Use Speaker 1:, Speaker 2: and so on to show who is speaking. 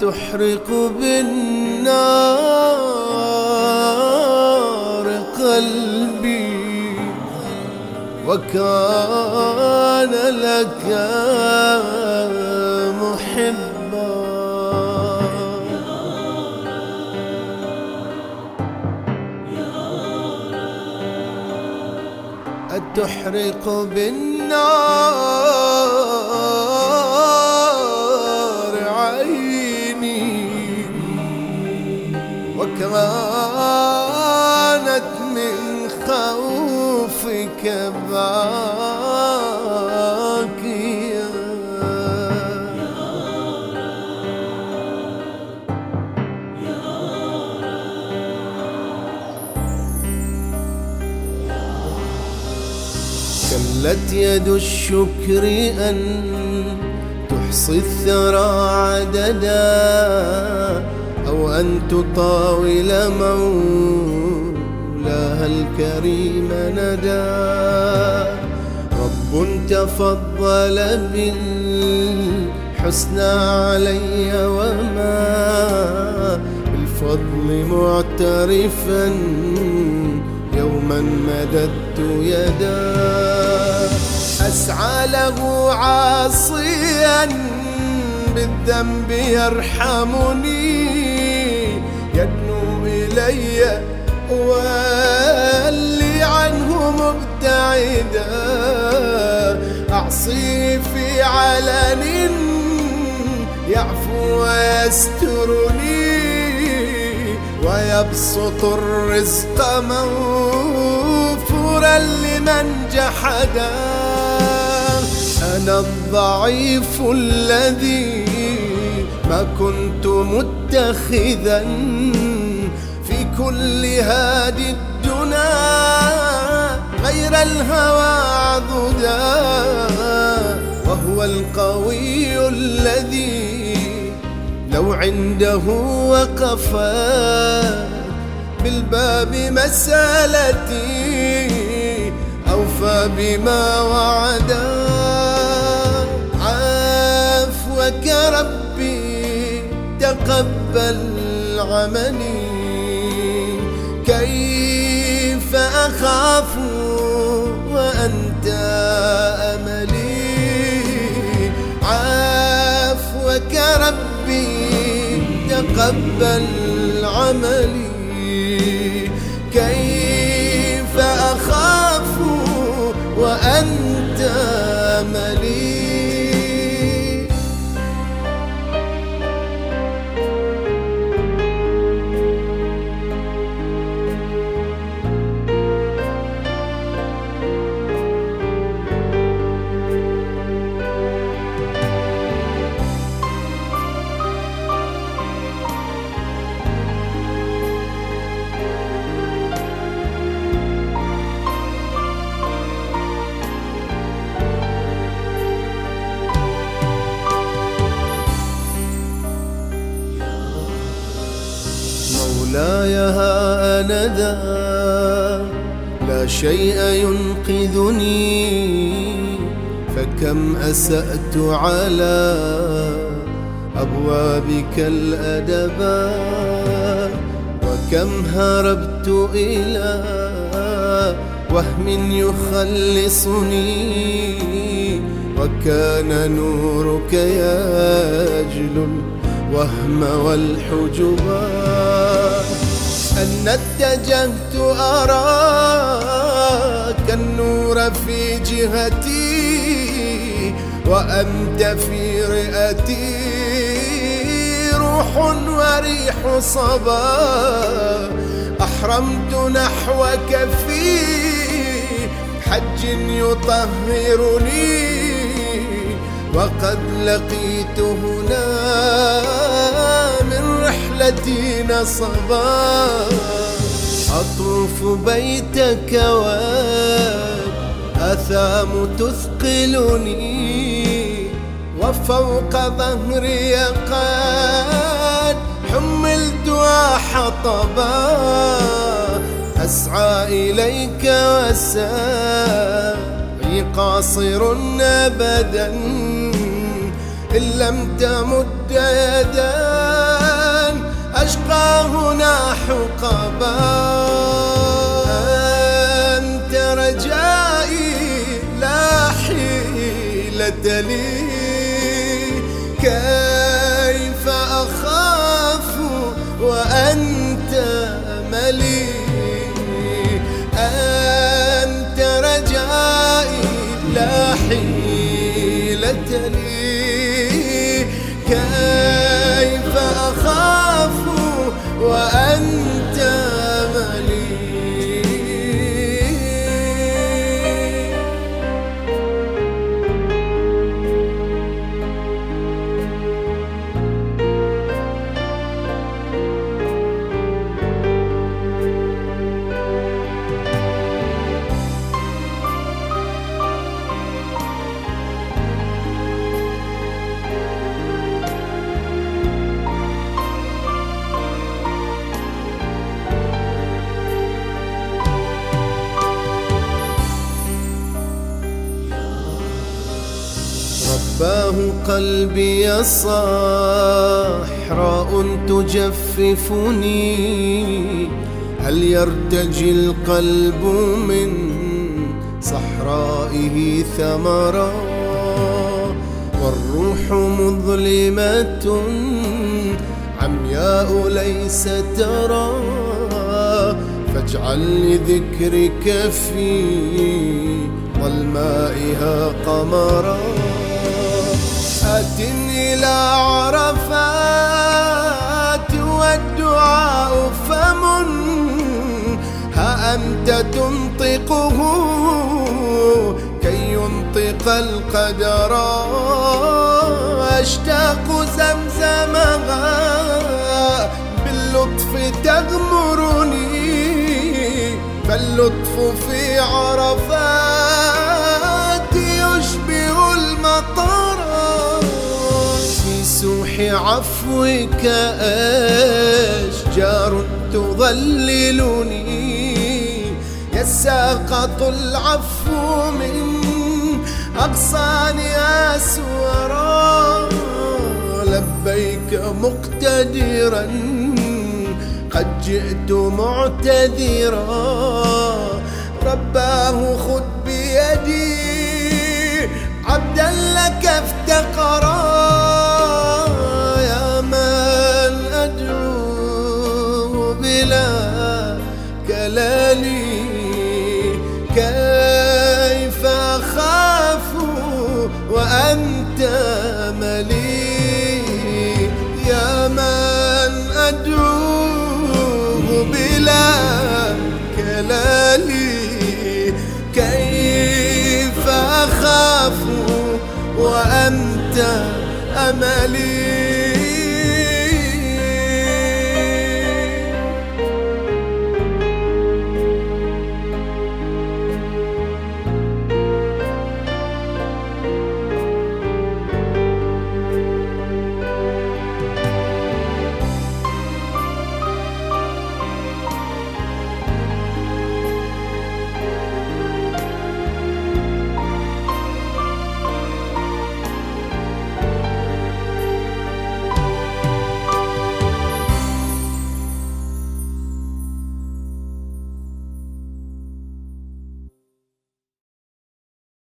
Speaker 1: تحرق بالنار قلبي وكان لك محبا. أتحرق بالنار كلت يد الشكر أن تحصي الثرى عددا أو أن تطاول مولاها الكريم ندى رب تفضل بالحسنى علي وما بالفضل معترفا يوما مددت يدا. أسعى له عاصيا بالذنب يرحمني. يدنو إلي واللي عنه مبتعدا. أعصي في علن يعفو ويسترني. ويبسط الرزق موفورا لمن جحدا. أنا الضعيف الذي ما كنت متخذا في كل هادي الدنا غير الهوى عضدا وهو القوي الذي لو عنده وقفت بالباب مسالتي أوفى بما وعدا. عفوك ربي تقبل عملي. كيف أخاف وأنت أملي؟ عفوك ربي تقبل عملي. مولاي ها أنا ذا لا شيء ينقذني فكم أسأت على أبوابك الأدبا وكم هربت إلى وهم يخلصني وكان نورك يجلو. الوهم والحجبا أن اتجهت أراك النور في جهتي وأنت في رئتي. روح وريح صبا. أحرمت نحوك في حج يطهرني. وقد لقيت هنا من رحلتي نصبا أطوف بيتك والأثام تثقلني وفوق ظهري قد حملت حطبا. أسعى إليك وسعي قاصر أبدا. إن لم تمد يدان أشقى هنا حقبا. أنت رجائي لا حيلة لي. وأنت قلبي صحراء تجففني. هل يرتجي القلب من صحرائه ثمرا؟ والروح مظلمة عمياء ليس ترى. فاجعل لذكرك في ظلمائها قمرا. إلى عرفات والدعاء فمن ها أنت تنطقه كي ينطق القدر أشتاق زمزمها باللطف تغمرني فاللطف في عرفات يشبه المطر عفوك أشجار تظللني. يساقط العفو من أغصان أسورا. لبيك مقتدرا. قد جئت معتذرا. رباه خذ بيدي عبدا لك افتقرا. كلالي كيف أخاف وأنت ملي يا من أدعوه بلا كلالي. كيف أخاف وأنت أملي